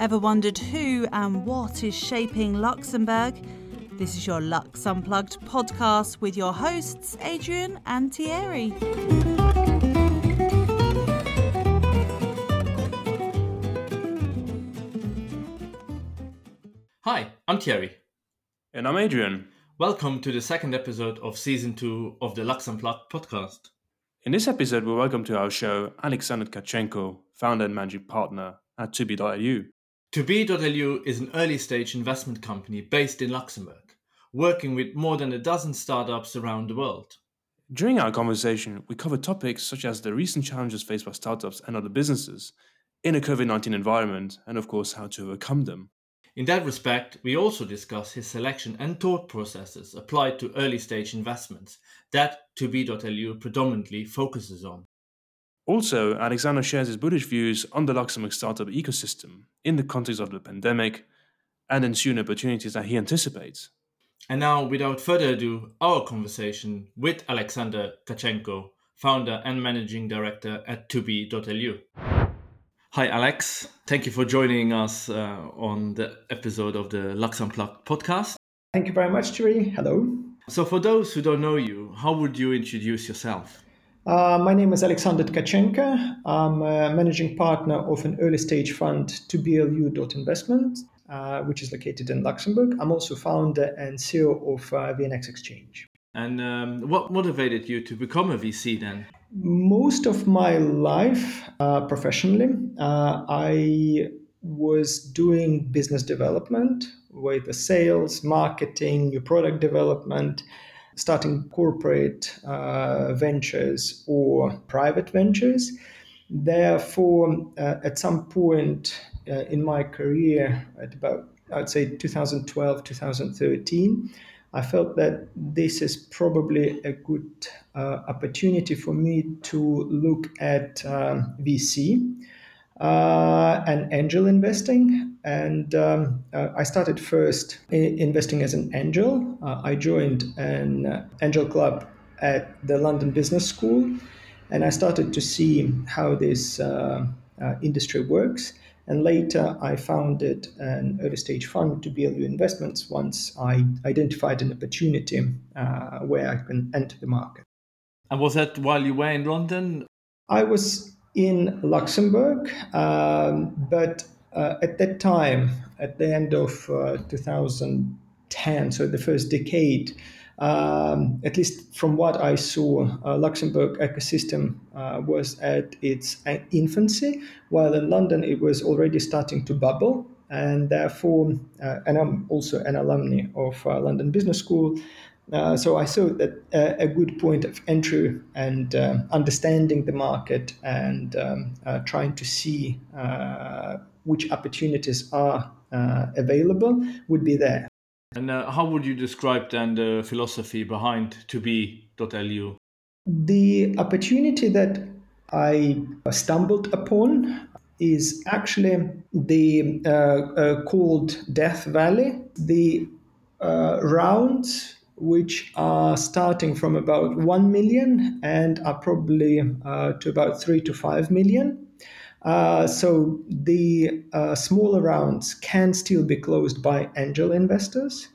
Ever wondered who and what is shaping Luxembourg? This is your Lux Unplugged podcast with your hosts, Adrian and Thierry. Hi, I'm Thierry. And I'm Adrian. Welcome to the second episode of season two of the Lux Unplugged podcast. In this episode, we welcome to our show Alexander Tkachenko, founder and managing partner at Tubi.lu. Tubi.lu is an early stage investment company based in Luxembourg, working with more than a dozen startups around the world. During our conversation, we cover topics such as the recent challenges faced by startups and other businesses in a COVID 19 environment, and of course, how to overcome them. In that respect, we also discuss his selection and thought processes applied to early stage investments that Tubi.lu predominantly focuses on. Also, Alexander shares his bullish views on the Luxembourg startup ecosystem in the context of the pandemic and ensuing opportunities that he anticipates. And now, without further ado, our conversation with Alexander Tkachenko, founder and managing director at Tubi.lu. Hi, Alex. Thank you for joining us uh, on the episode of the Lux Unplugged podcast. Thank you very much, Thierry. Hello. So, for those who don't know you, how would you introduce yourself? Uh, my name is Alexander Tkachenko. I'm a managing partner of an early stage fund, TubiLU.investment, uh, which is located in Luxembourg. I'm also founder and CEO of uh, VNX Exchange. And um, what motivated you to become a VC then? Most of my life, uh, professionally, uh, I was doing business development with the sales, marketing, new product development, starting corporate uh, ventures or private ventures. Therefore, uh, at some point uh, in my career, at about I'd say 2012, 2013, I felt that this is probably a good uh, opportunity for me to look at um, VC uh, and angel investing. And um, uh, I started first investing as an angel. Uh, I joined an uh, angel club at the London Business School, and I started to see how this uh, industry works. And later, I founded an early stage fund TubiLU Investments once I identified an opportunity uh, where I can enter the market. And was that while you were in London? I was in Luxembourg, um, but uh, at that time, at the end of uh, 2010, so the first decade, um, at least from what I saw, uh, Luxembourg ecosystem uh, was at its infancy, while in London it was already starting to bubble. And therefore, uh, and I'm also an alumni of uh, London Business School. Uh, so I saw that uh, a good point of entry and understanding the market and um, trying to see which opportunities are available would be there. And uh, how would you describe then the philosophy behind Tubi.lu? The opportunity that I stumbled upon is actually the uh, uh, called Death Valley. The uh, rounds which are starting from about 1 million and are probably uh, to about 3 to 5 million. Uh, so the uh, smaller rounds can still be closed by angel investors.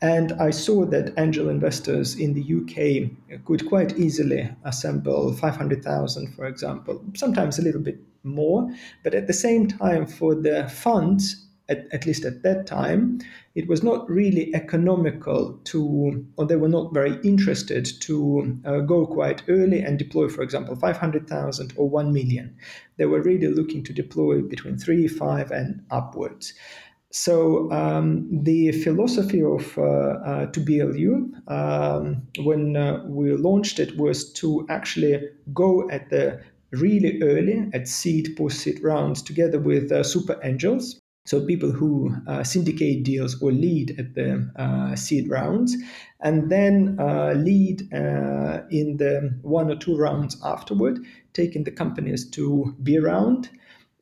And I saw that angel investors in the UK could quite easily assemble 500,000, for example, sometimes a little bit more. But at the same time, for the funds, at, at, least at that time, it was not really economical to, or they were not very interested to uh, go quite early and deploy, for example, 500,000 or 1 million. They were really looking to deploy between 3, 5, and upwards. So um, the philosophy of uh, uh, TubiLU, um, when uh, we launched it, was to actually go at the really early, at seed, post-seed rounds, together with uh, super angels. So people who uh, syndicate deals or lead at the uh, seed rounds, and then lead in the one or two rounds afterward, taking the companies to B round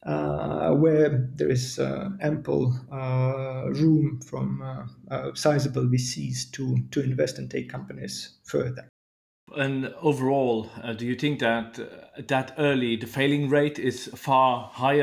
uh, where there is uh, ample uh, room from uh, uh, sizable VCs to, to invest and take companies further. And overall, uh, do you think that uh, that early the failing rate is far higher?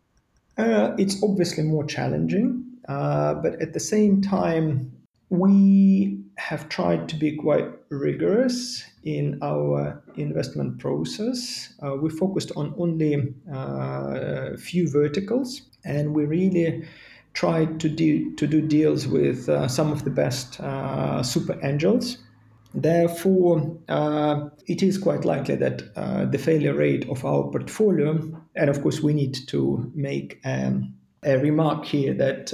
Uh, it's obviously more challenging, uh, but at the same time, we have tried to be quite rigorous in our investment process. Uh, we focused on only uh, a few verticals, and we really tried to do to do deals with uh, some of the best uh, super angels. Therefore, uh, it is quite likely that uh, the failure rate of our portfolio, and of course, we need to make um, a remark here that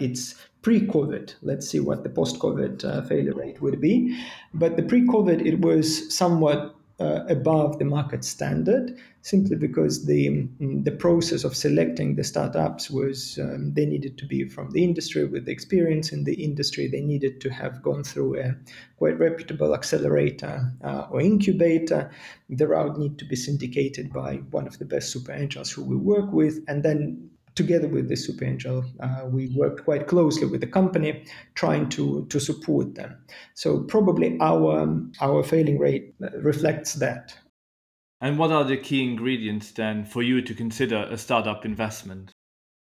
it's pre-COVID. Let's see what the post-COVID uh, failure rate would be. But the pre-COVID, it was somewhat uh, above the market standard, simply because the mm, the process of selecting the startups was um, they needed to be from the industry with the experience in the industry. They needed to have gone through a quite reputable accelerator uh, or incubator. The route need to be syndicated by one of the best super angels who we work with, and then together with the Super Angel, uh, we worked quite closely with the company, trying to to support them. So probably our our failing rate reflects that. And what are the key ingredients then for you to consider a startup investment?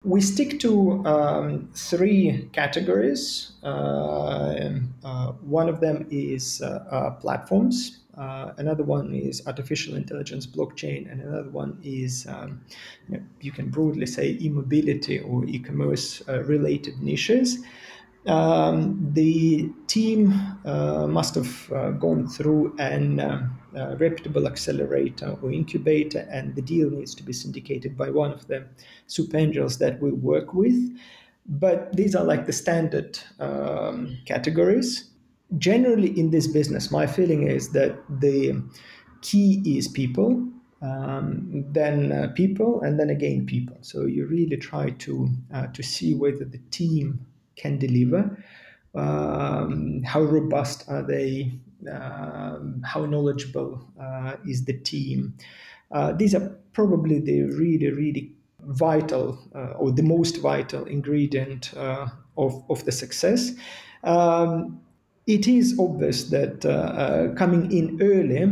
We stick to um, three categories. Uh, uh, one of them is uh, uh platforms. Uh, another one is artificial intelligence blockchain, and another one is um, you, know, you, can broadly say e-mobility or e-commerce uh, related niches. Um, the team uh, must have uh, gone through an uh, reputable accelerator or incubator, and the deal needs to be syndicated by one of the super angels that we work with. But these are like the standard um, categories generally in this business, my feeling is that the key is people, um, then uh, people, and then again people. So you really try to uh, to see whether the team can deliver. Um, how robust are they? Um, how knowledgeable uh, is the team? Uh, these are probably the really, really vital uh, or the most vital ingredient uh, of, of the success. Um, it is obvious that uh, uh, coming in early,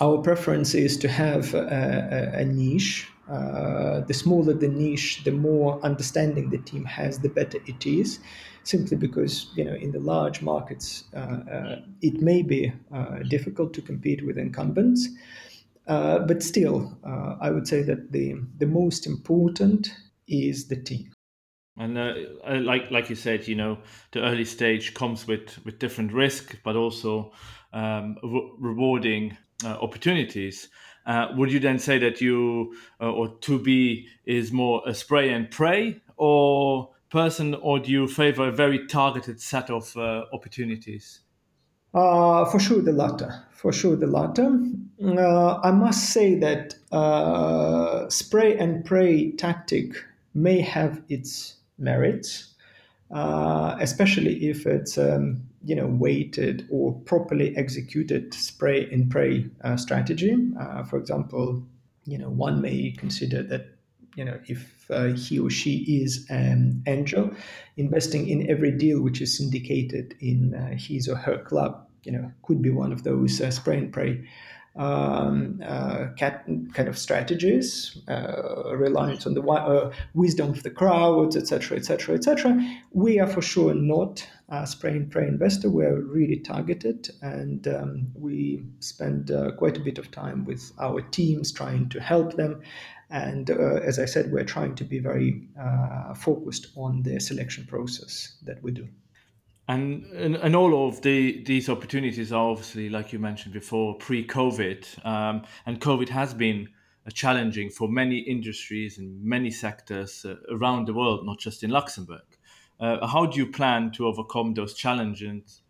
our preference is to have a, a, a niche. Uh, the smaller the niche, the more understanding the team has, the better it is. Simply because you know in the large markets, uh, uh, it may be uh, difficult to compete with incumbents. but still, I would say that the the most important is the team. And uh, like like you said, you know, the early stage comes with with different risk, but also um, re- rewarding uh, opportunities. Uh, would you then say that you uh, or to be is more a spray and pray or person, or do you favor a very targeted set of uh, opportunities? Uh, for sure, the latter. For sure, the latter. I must say that spray and pray tactic may have its merits, uh, especially if it's um, you know weighted or properly executed spray and pray uh, strategy. Uh, for example, you know one may consider that you know if uh, he or she is an angel investing in every deal which is syndicated in uh, his or her club you know could be one of those uh, spray and pray um, uh, kind of strategies, uh, reliance on the uh, wisdom of the crowds, etc., etc., etc. We are for sure not a spray and pray investor. We are really targeted, and um, we spend quite a bit of time with our teams trying to help them. And uh, as I said, we're trying to be very uh, focused on the selection process that we do. And, and, and all of the these opportunities are obviously, like you mentioned before, pre-COVID, um, and COVID has been challenging for many industries and many sectors uh, around the world, not just in Luxembourg. Uh, how do you plan to overcome those challenges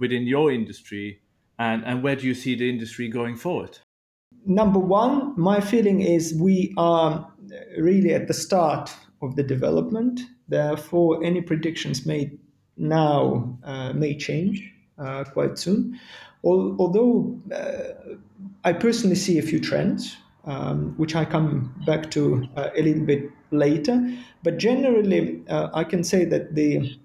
within your industry, and, and where do you see the industry going forward? Number one, my feeling is we are really at the start of the development. Therefore, any predictions made now uh, may change uh, quite soon. Although uh, I personally see a few trends, um, which I come back to a little bit later, but generally I can say that the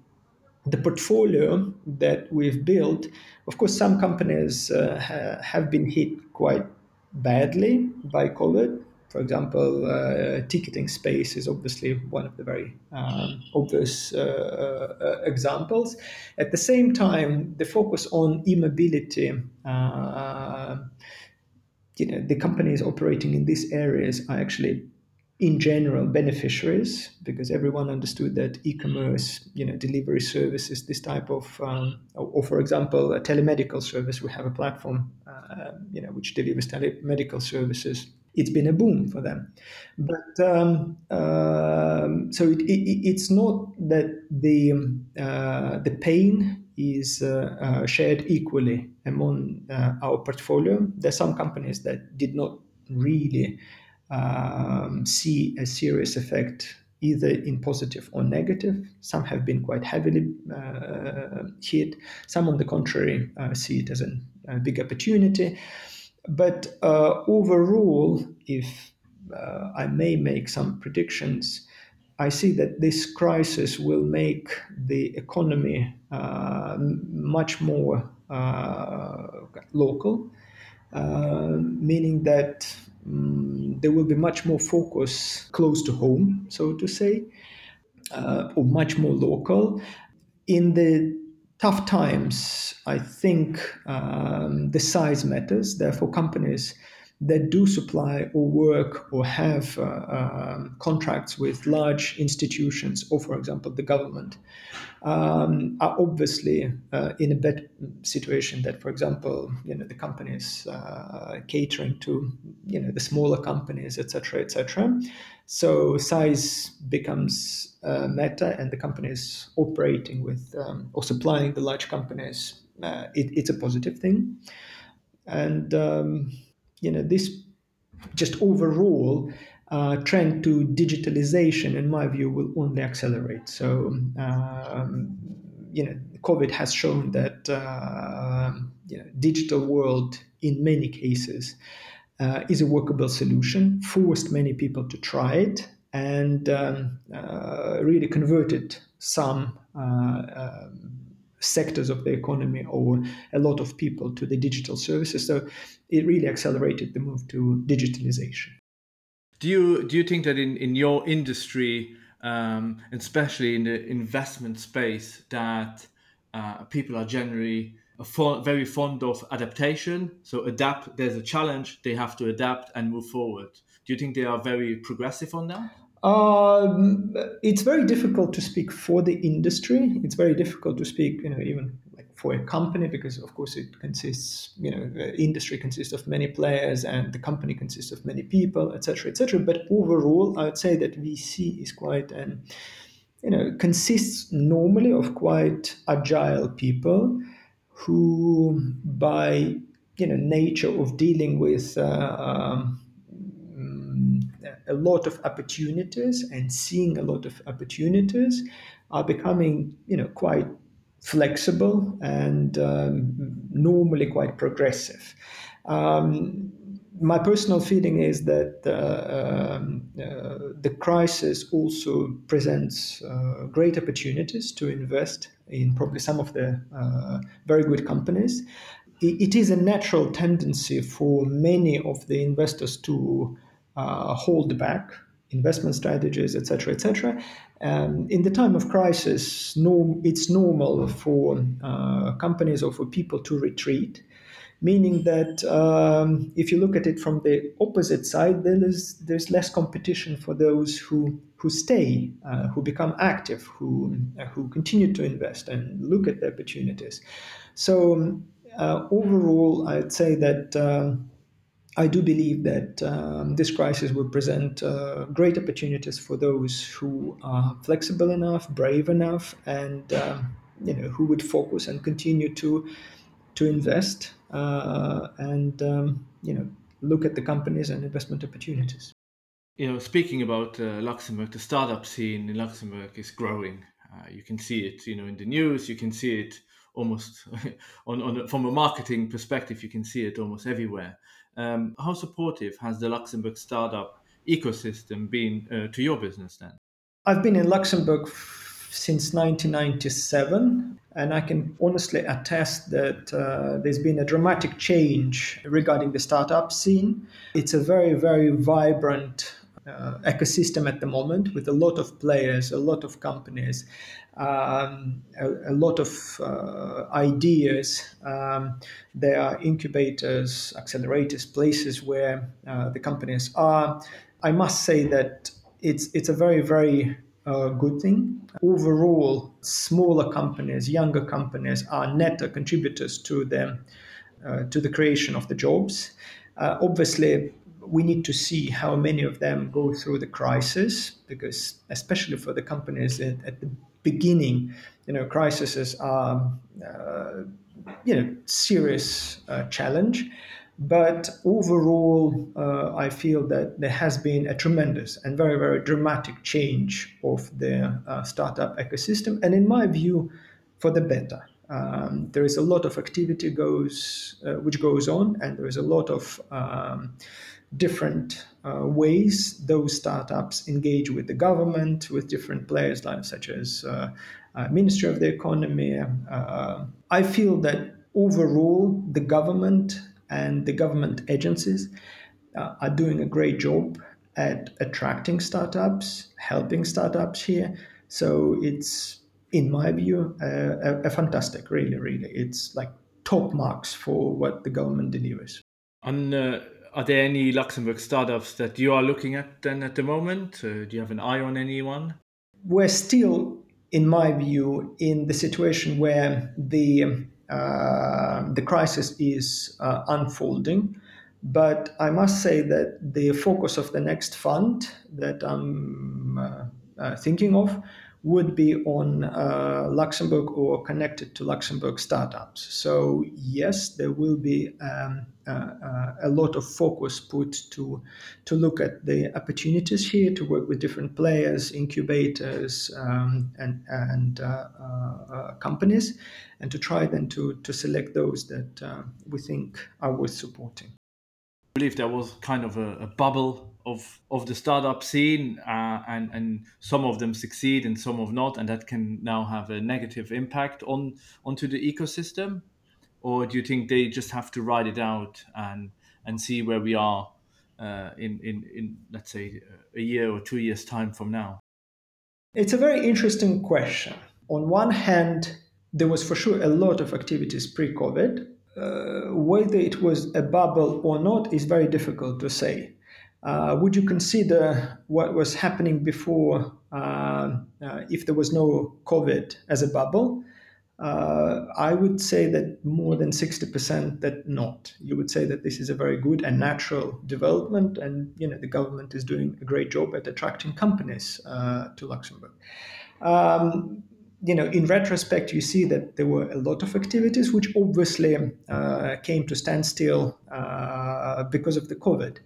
the portfolio that we've built, of course, some companies uh, ha- have been hit quite badly by COVID. For example, uh, ticketing space is obviously one of the very um, obvious uh, uh examples. At the same time, the focus on e-mobility, uh, you know, the companies operating in these areas are actually in general beneficiaries because everyone understood that e-commerce you know delivery services this type of um, or, or, for example a telemedical service we have a platform uh, you know which delivers telemedical services it's been a boom for them but um, um, so it, it, it's not that the uh, the pain is uh, uh shared equally among uh, our portfolio there's some companies that did not really um, see a serious effect either in positive or negative. Some have been quite heavily uh, hit. Some, on the contrary, uh, see it as a big opportunity. But uh, overall, if uh, I may make some predictions, I see that this crisis will make the economy uh, much more uh, local, meaning that um, there will be much more focus close to home, so to say, uh, or much more local. In the tough times, I think um, the size matters. Therefore, companies that do supply or work or have uh, um, contracts with large institutions or, for example, the government, um, are obviously uh, in a better situation that, for example, you know the companies uh, catering to you know the smaller companies, etc., etc. So size becomes a matter, and the companies operating with um, or supplying the large companies, uh, it, it's a positive thing, and um, you know this just overall uh, trend to digitalization, in my view, will only accelerate. So, um, you know, COVID has shown that uh, you know, digital world, in many cases, uh, is a workable solution. Forced many people to try it, and um, uh, really converted some. Uh, um, sectors of the economy or a lot of people to the digital services. So it really accelerated the move to digitalization. Do you do you think that in in your industry, um, especially in the investment space, that uh, people are generally very fond of adaptation? So adapt. There's a challenge, they have to adapt and move forward. Do you think they are very progressive on that? Um, it's very difficult to speak for the industry. It's very difficult to speak, you know, even like for a company because of course it consists you know the industry consists of many players and the company consists of many people etc etc but overall i would say that vc is quite an you know consists normally of quite agile people who by you know nature of dealing with uh, um, a lot of opportunities and seeing a lot of opportunities are becoming you know quite flexible and um, normally quite progressive. Um, my personal feeling is that uh, um, uh, the crisis also presents uh, great opportunities to invest in probably some of the uh, very good companies. It, it is a natural tendency for many of the investors to uh, hold back investment strategies, etc., etc. Um, in the time of crisis, norm, it's normal for uh, companies or for people to retreat, meaning that um, if you look at it from the opposite side, there is there's less competition for those who who stay, uh, who become active, who uh, who continue to invest and look at the opportunities. So uh, overall, I'd say that. I do believe that um, this crisis will present uh, great opportunities for those who are flexible enough, brave enough, and um, you know who would focus and continue to to invest uh, and um, you know look at the companies and investment opportunities. You know, speaking about uh, Luxembourg, the startup scene in Luxembourg is growing. Uh, you can see it, you know, in the news. You can see it almost on, on from a marketing perspective. You can see it almost everywhere. Um, how supportive has the Luxembourg startup ecosystem been uh, to your business then? I've been in Luxembourg since 1997, and I can honestly attest that uh, there's been a dramatic change regarding the startup scene. It's a very, very vibrant uh, ecosystem at the moment with a lot of players, a lot of companies, um, a, a, lot of uh, ideas. Um, there are incubators, accelerators, places where uh, the companies are. I must say that it's it's a very very uh, good thing. Overall, smaller companies, younger companies are net contributors to the uh, to the creation of the jobs. Uh, obviously, we need to see how many of them go through the crisis because, especially for the companies at, at the beginning, you know, crises are uh, you know serious uh, challenge. But overall, uh, I feel that there has been a tremendous and very, very dramatic change of the uh, startup ecosystem, and in my view, for the better. Um, there is a lot of activity goes uh, which goes on, and there is a lot of um, different uh, ways those startups engage with the government, with different players like, such as uh, uh, Ministry of the Economy. Uh, I feel that overall the government and the government agencies uh, are doing a great job at attracting startups, helping startups here. So it's, in my view, a, a fantastic, really, really. It's like top marks for what the government delivers. And uh, are there any Luxembourg startups that you are looking at then at the moment? Uh, do you have an eye on anyone? We're still, in my view, in the situation where the uh, the crisis is uh, unfolding. But I must say that the focus of the next fund that I'm uh, uh thinking of would be on uh, Luxembourg or connected to Luxembourg startups. So, yes, there will be um, uh, uh, a lot of focus put to, to look at the opportunities here, to work with different players, incubators, um, and, and uh, uh, companies, and to try then to, to select those that uh, we think are worth supporting. I believe there was kind of a, a bubble of of the startup scene, uh, and and some of them succeed and some of not, and that can now have a negative impact on onto the ecosystem. Or do you think they just have to ride it out and and see where we are uh, in in in let's say a year or two years time from now? It's a very interesting question. On one hand, there was for sure a lot of activities pre-COVID. Uh, whether it was a bubble or not is very difficult to say. Uh, would you consider what was happening before, uh, uh, if there was no COVID, as a bubble? Uh, I would say that more than 60% that not. You would say that this is a very good and natural development, and you know the government is doing a great job at attracting companies uh, to Luxembourg. Um, you know, in retrospect, you see that there were a lot of activities which obviously uh, came to standstill uh, because of the COVID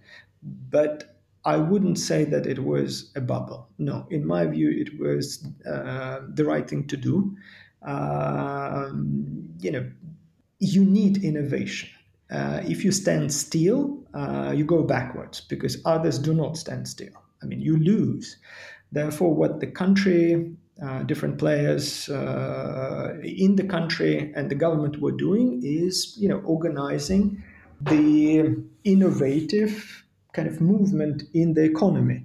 but I wouldn't say that it was a bubble. No, in my view, it was uh, the right thing to do. Um, you know, you need innovation. Uh, if you stand still, uh, you go backwards because others do not stand still. I mean, you lose. Therefore, what the country, uh, different players uh, in the country, and the government were doing is, you know, organizing the innovative kind of movement in the economy.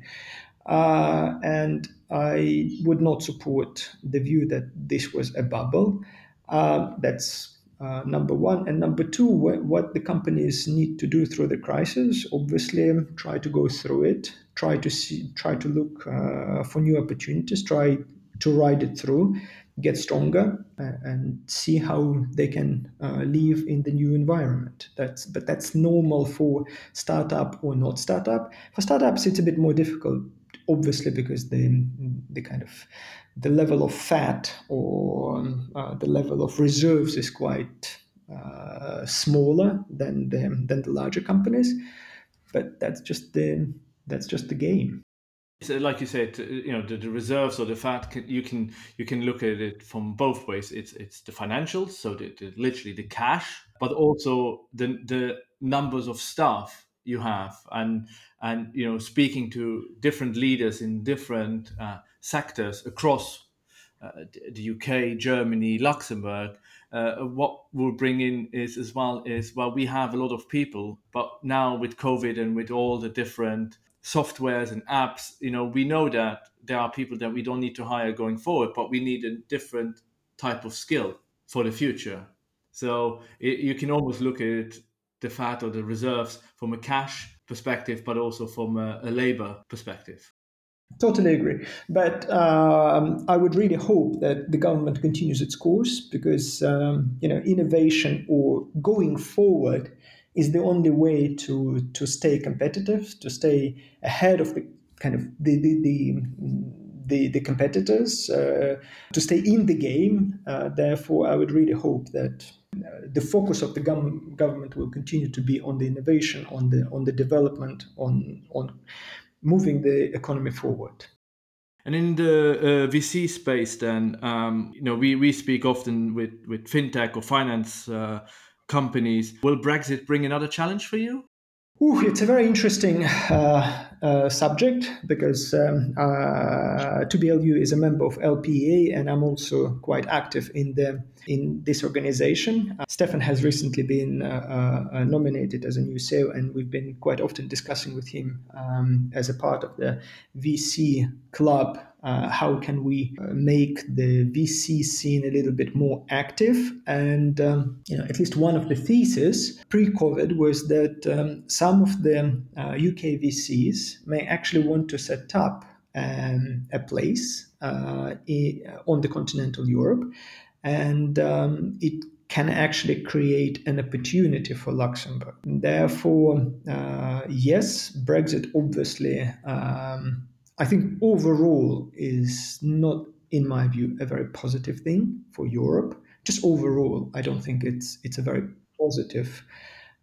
Uh, and I would not support the view that this was a bubble. Uh, that's uh, number one. And number two, wh- what the companies need to do through the crisis, obviously, try to go through it, try to see, try to look uh, for new opportunities, try to ride it through, get stronger uh, and see how they can uh, live in the new environment. That's but that's normal for startup or not startup. For startups, it's a bit more difficult, obviously, because the the kind of the level of fat or uh, the level of reserves is quite uh, smaller than the, than the larger companies. But that's just the that's just the game like you said, you know the, the reserves or the fat. you can you can look at it from both ways. It's it's the financials, so the, the, literally the cash, but also the the numbers of staff you have, and and you know speaking to different leaders in different uh, sectors across uh, the UK, Germany, Luxembourg, uh, what we'll bring in is as well is well we have a lot of people, but now with COVID and with all the different softwares and apps, you know, we know that there are people that we don't need to hire going forward, but we need a different type of skill for the future. So it, you can almost look at the fat or the reserves from a cash perspective, but also from a, a labor perspective. Totally agree. But um, I would really hope that the government continues its course because um, you know innovation or going forward is the only way to to stay competitive, to stay ahead of the kind of the the the, the, the competitors, uh, to stay in the game. Uh, therefore, I would really hope that uh, the focus of the gov- government will continue to be on the innovation, on the on the development, on on moving the economy forward. And in the uh, VC space, then um, you know we, we speak often with with fintech or finance uh, companies. Will Brexit bring another challenge for you? Ooh, it's a very interesting uh, uh, subject because um, uh, 2BLU is a member of LPEA, and I'm also quite active in the in this organization. Uh, Stefan has recently been uh, uh, nominated as a new CEO, and we've been quite often discussing with him um, as a part of the VC club uh, how can we uh, make the VC scene a little bit more active? And um, you know, at least one of the theses pre-COVID was that um, some of the uh, UK VCs may actually want to set up um, a place uh, on the continental Europe, and um, it can actually create an opportunity for Luxembourg. Therefore, uh, yes, Brexit obviously um, I think overall is not, in my view, a very positive thing for Europe. Just overall, I don't think it's it's a very positive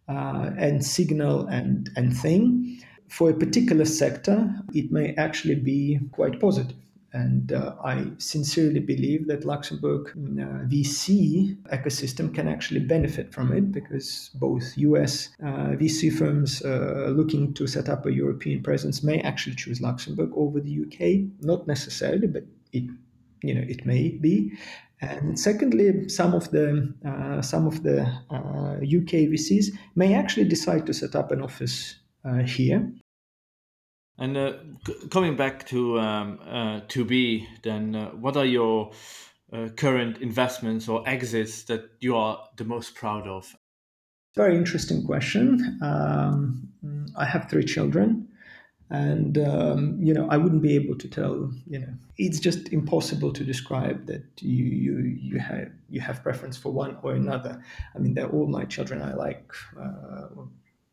uh, and signal and and thing. For a particular sector, it may actually be quite positive. And uh, I sincerely believe that Luxembourg uh, VC ecosystem can actually benefit from it because both US uh, VC firms uh, looking to set up a European presence may actually choose Luxembourg over the UK. Not necessarily, but it you know it may be. And secondly, some of the uh, some of the UK uh, VCs may actually decide to set up an office here and uh, c- coming back to um, uh, 2B, then uh, what are your uh, current investments or exits that you are the most proud of? Very interesting question. Um, I have three children, and um, you know I wouldn't be able to tell. You know, it's just impossible to describe that you you you have you have preference for one or another. I mean, they're all my children. I like uh,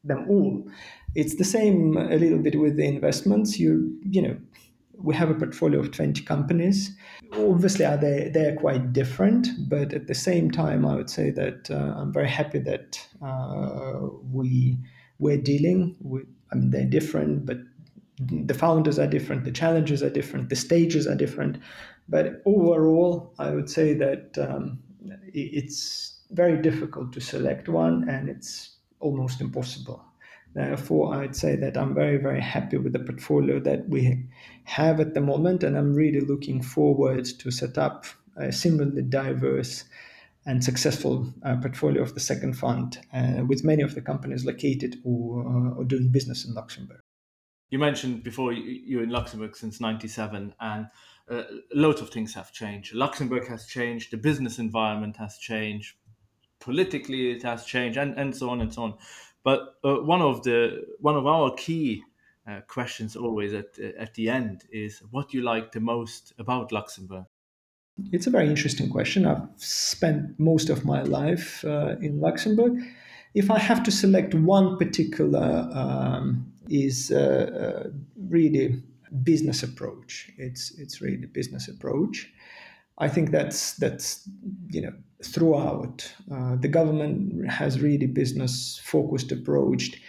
them all. It's the same a little bit with the investments. You you know, we have a portfolio of 20 companies. Obviously, are they they're quite different, but at the same time, I would say that uh, I'm very happy that uh, we we're dealing with. I mean, they're different, but the founders are different, the challenges are different, the stages are different. But overall, I would say that um, it's very difficult to select one, and it's almost impossible. Therefore, I'd say that I'm very, very happy with the portfolio that we have at the moment, and I'm really looking forward to set up a similarly diverse and successful uh, portfolio of the second fund, uh, with many of the companies located or, uh, or doing business in Luxembourg. You mentioned before you're in Luxembourg since '97, and uh, loads of things have changed. Luxembourg has changed, the business environment has changed, politically it has changed, and, and so on and so on. But uh, one of the one of our key uh, questions always at at the end is what you like the most about Luxembourg. It's a very interesting question. I've spent most of my life uh, in Luxembourg. If I have to select one particular, um, is uh, uh, really business approach. It's it's really business approach. I think that's that's you know throughout uh, the government has really business focused approach.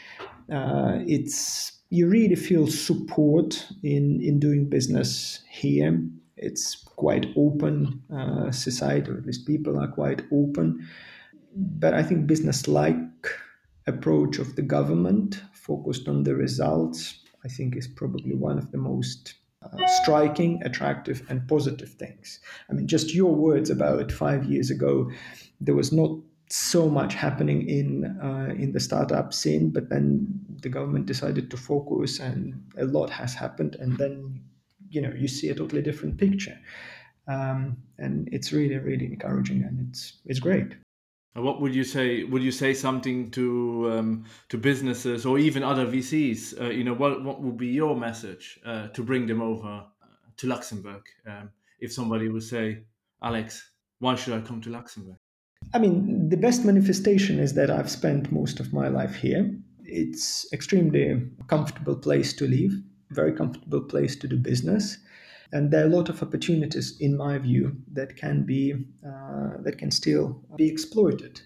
Uh, it's you really feel support in in doing business here. It's quite open uh, society, or at least people are quite open. But I think business-like approach of the government focused on the results. I think is probably one of the most striking, attractive, and positive things. I mean, just your words about five years ago, there was not so much happening in uh, in the startup scene, but then the government decided to focus, and a lot has happened, and then you know you see a totally different picture, um, and it's really really encouraging, and it's it's great. What would you say? Would you say something to um, to businesses or even other VCs? Uh, you know, what what would be your message uh, to bring them over uh, to Luxembourg? Um, if somebody would say, Alex, why should I come to Luxembourg? I mean, the best manifestation is that I've spent most of my life here. It's extremely comfortable place to live, very comfortable place to do business, and there are a lot of opportunities, in my view, that can be uh, that can still be exploited,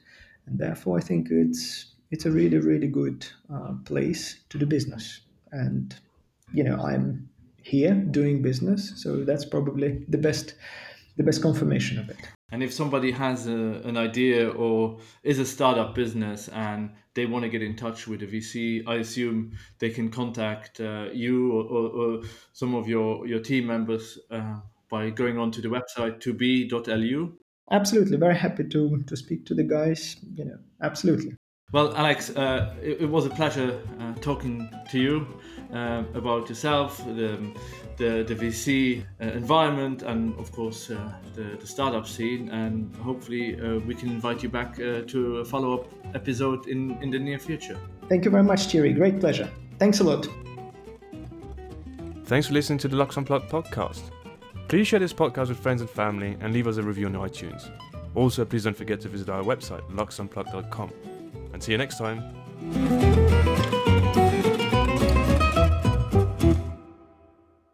and therefore I think it's it's a really really good uh, place to do business. And you know, I'm here doing business, so that's probably the best the best confirmation of it. And if somebody has a, an idea or is a startup business and they want to get in touch with a VC, I assume they can contact uh, you or, or, or, some of your, your team members uh, by going onto the website tobe.lu. Absolutely, very happy to to speak to the guys. You know, absolutely. Well, Alex, uh, it, it, was a pleasure uh, talking to you uh, about yourself, the, the, the VC uh, environment, and of course uh, the, the startup scene. And hopefully, uh, we can invite you back to a follow up episode in, in the near future. Thank you very much, Thierry. Great pleasure. Thanks a lot. Thanks for listening to the Lux Unplugged podcast. Please share this podcast with friends and family and leave us a review on iTunes. Also, please don't forget to visit our website, luxunplugged.com. See you next time.